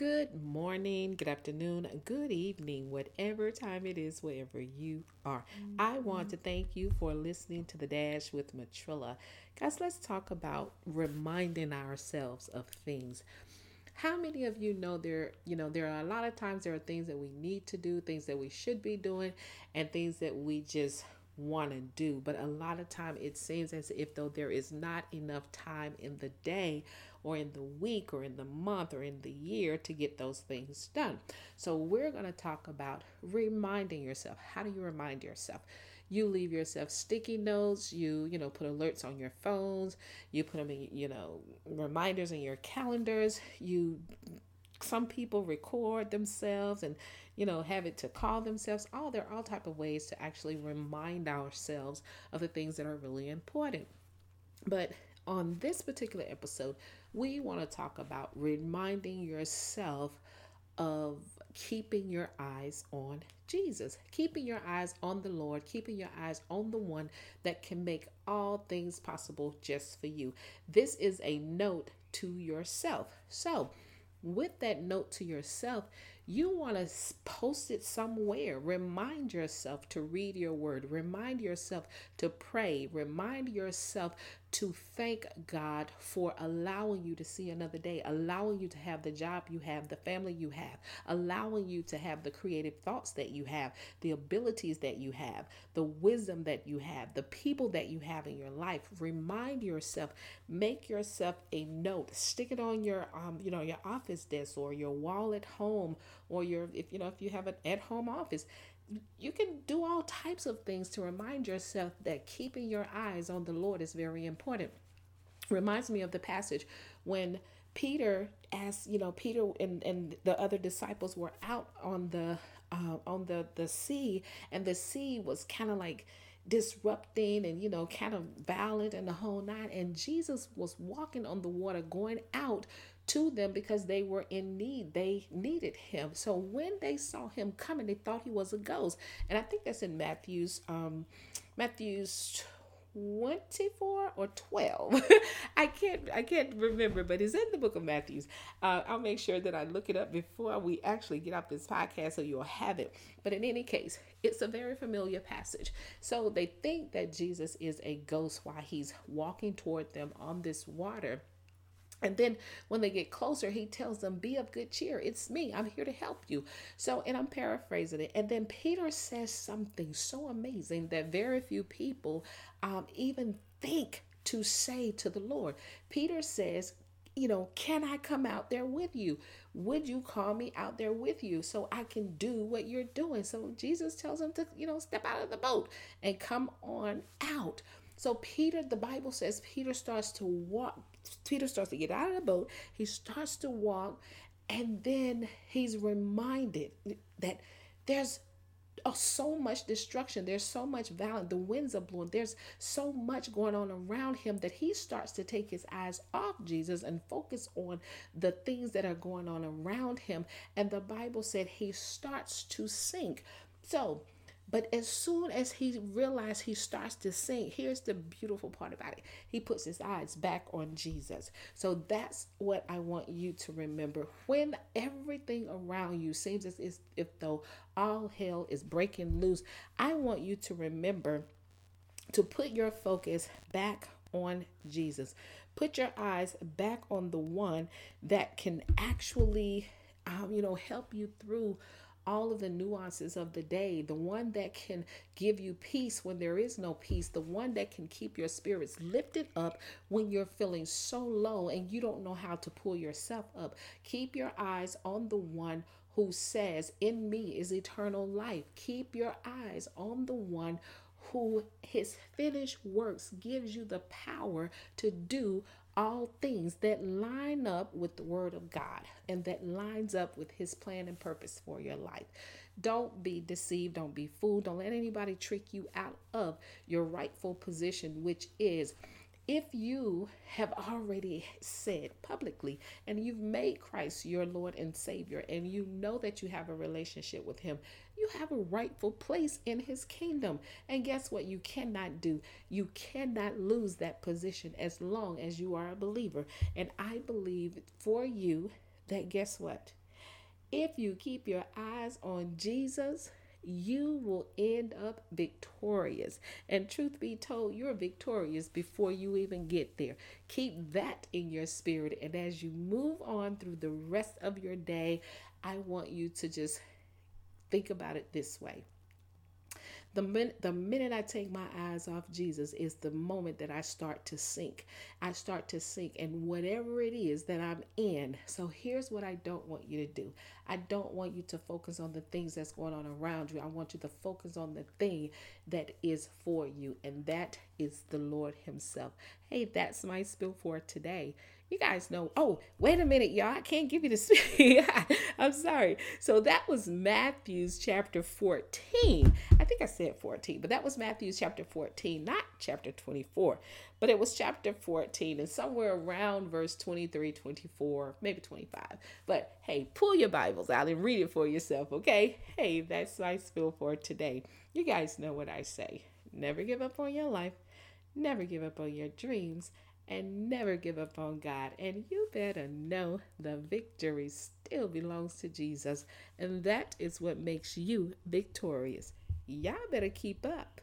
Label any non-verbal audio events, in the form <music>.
Good morning, good afternoon, good evening, whatever time it is, wherever you are. I want to thank you for listening to the Dash with Matrilla. Guys, let's talk about reminding ourselves of things. How many of you know there, you know, there are a lot of times there are things that we need to do, things that we should be doing, and things that we just want to do. But a lot of time it seems as if though there is not enough time in the day or in the week or in the month or in the year to get those things done. So we're going to talk about reminding yourself. How do you remind yourself? You leave yourself sticky notes, you, you know, put alerts on your phones, you put them in, you know, reminders in your calendars, you some people record themselves and you know have it to call themselves all there are all type of ways to actually remind ourselves of the things that are really important but on this particular episode we want to talk about reminding yourself of keeping your eyes on Jesus, keeping your eyes on the Lord, keeping your eyes on the one that can make all things possible just for you. This is a note to yourself. So, with that note to yourself, you want to post it somewhere. Remind yourself to read your word. Remind yourself to pray. Remind yourself to thank God for allowing you to see another day, allowing you to have the job you have, the family you have, allowing you to have the creative thoughts that you have, the abilities that you have, the wisdom that you have, the people that you have in your life. Remind yourself, make yourself a note, stick it on your um, you know, your office desk or your wall at home or your if you know if you have an at-home office you can do all types of things to remind yourself that keeping your eyes on the Lord is very important. Reminds me of the passage when Peter asked, you know, Peter and, and the other disciples were out on the uh, on the the sea, and the sea was kind of like disrupting and you know kind of violent and the whole night and jesus was walking on the water going out to them because they were in need. They needed him. So when they saw him coming, they thought he was a ghost. And I think that's in Matthew's um Matthew's 24 or 12 <laughs> i can't i can't remember but it's in the book of matthews. Uh, i'll make sure that i look it up before we actually get off this podcast so you'll have it. But in any case it's a very familiar passage. So they think that jesus is a ghost while he's walking toward them on this water and then when they get closer, he tells them, Be of good cheer. It's me. I'm here to help you. So, and I'm paraphrasing it. And then Peter says something so amazing that very few people um, even think to say to the Lord. Peter says, you know, can I come out there with you? Would you call me out there with you so I can do what you're doing? So Jesus tells him to, you know, step out of the boat and come on out. So Peter, the Bible says, Peter starts to walk. Peter starts to get out of the boat. He starts to walk, and then he's reminded that there's oh, so much destruction. There's so much violence. The winds are blowing. There's so much going on around him that he starts to take his eyes off Jesus and focus on the things that are going on around him. And the Bible said he starts to sink. So but as soon as he realized he starts to sing, here's the beautiful part about it. He puts his eyes back on Jesus. So that's what I want you to remember. When everything around you seems as if though all hell is breaking loose, I want you to remember to put your focus back on Jesus. Put your eyes back on the one that can actually um, you know help you through all of the nuances of the day, the one that can give you peace when there is no peace, the one that can keep your spirits lifted up when you're feeling so low and you don't know how to pull yourself up. Keep your eyes on the one who says, In me is eternal life. Keep your eyes on the one who his finished works gives you the power to do all things that line up with the word of God and that lines up with his plan and purpose for your life. Don't be deceived, don't be fooled, don't let anybody trick you out of your rightful position, which is if you have already said publicly and you've made Christ your Lord and Savior, and you know that you have a relationship with Him, you have a rightful place in His kingdom. And guess what? You cannot do, you cannot lose that position as long as you are a believer. And I believe for you that guess what? If you keep your eyes on Jesus, you will end up victorious. And truth be told, you're victorious before you even get there. Keep that in your spirit. And as you move on through the rest of your day, I want you to just think about it this way the minute, the minute I take my eyes off Jesus is the moment that I start to sink. I start to sink and whatever it is that I'm in. So here's what I don't want you to do. I don't want you to focus on the things that's going on around you. I want you to focus on the thing that is for you, and that is the Lord Himself. Hey, that's my spill for today you guys know. Oh, wait a minute, y'all. I can't give you the speed. <laughs> I'm sorry. So that was Matthew's chapter 14. I think I said 14, but that was Matthew's chapter 14, not chapter 24. But it was chapter 14 and somewhere around verse 23, 24, maybe 25. But hey, pull your Bibles out and read it for yourself, okay? Hey, that's my spill for today. You guys know what I say. Never give up on your life. Never give up on your dreams and never give up on God. And you better know the victory still belongs to Jesus. And that is what makes you victorious. Y'all better keep up.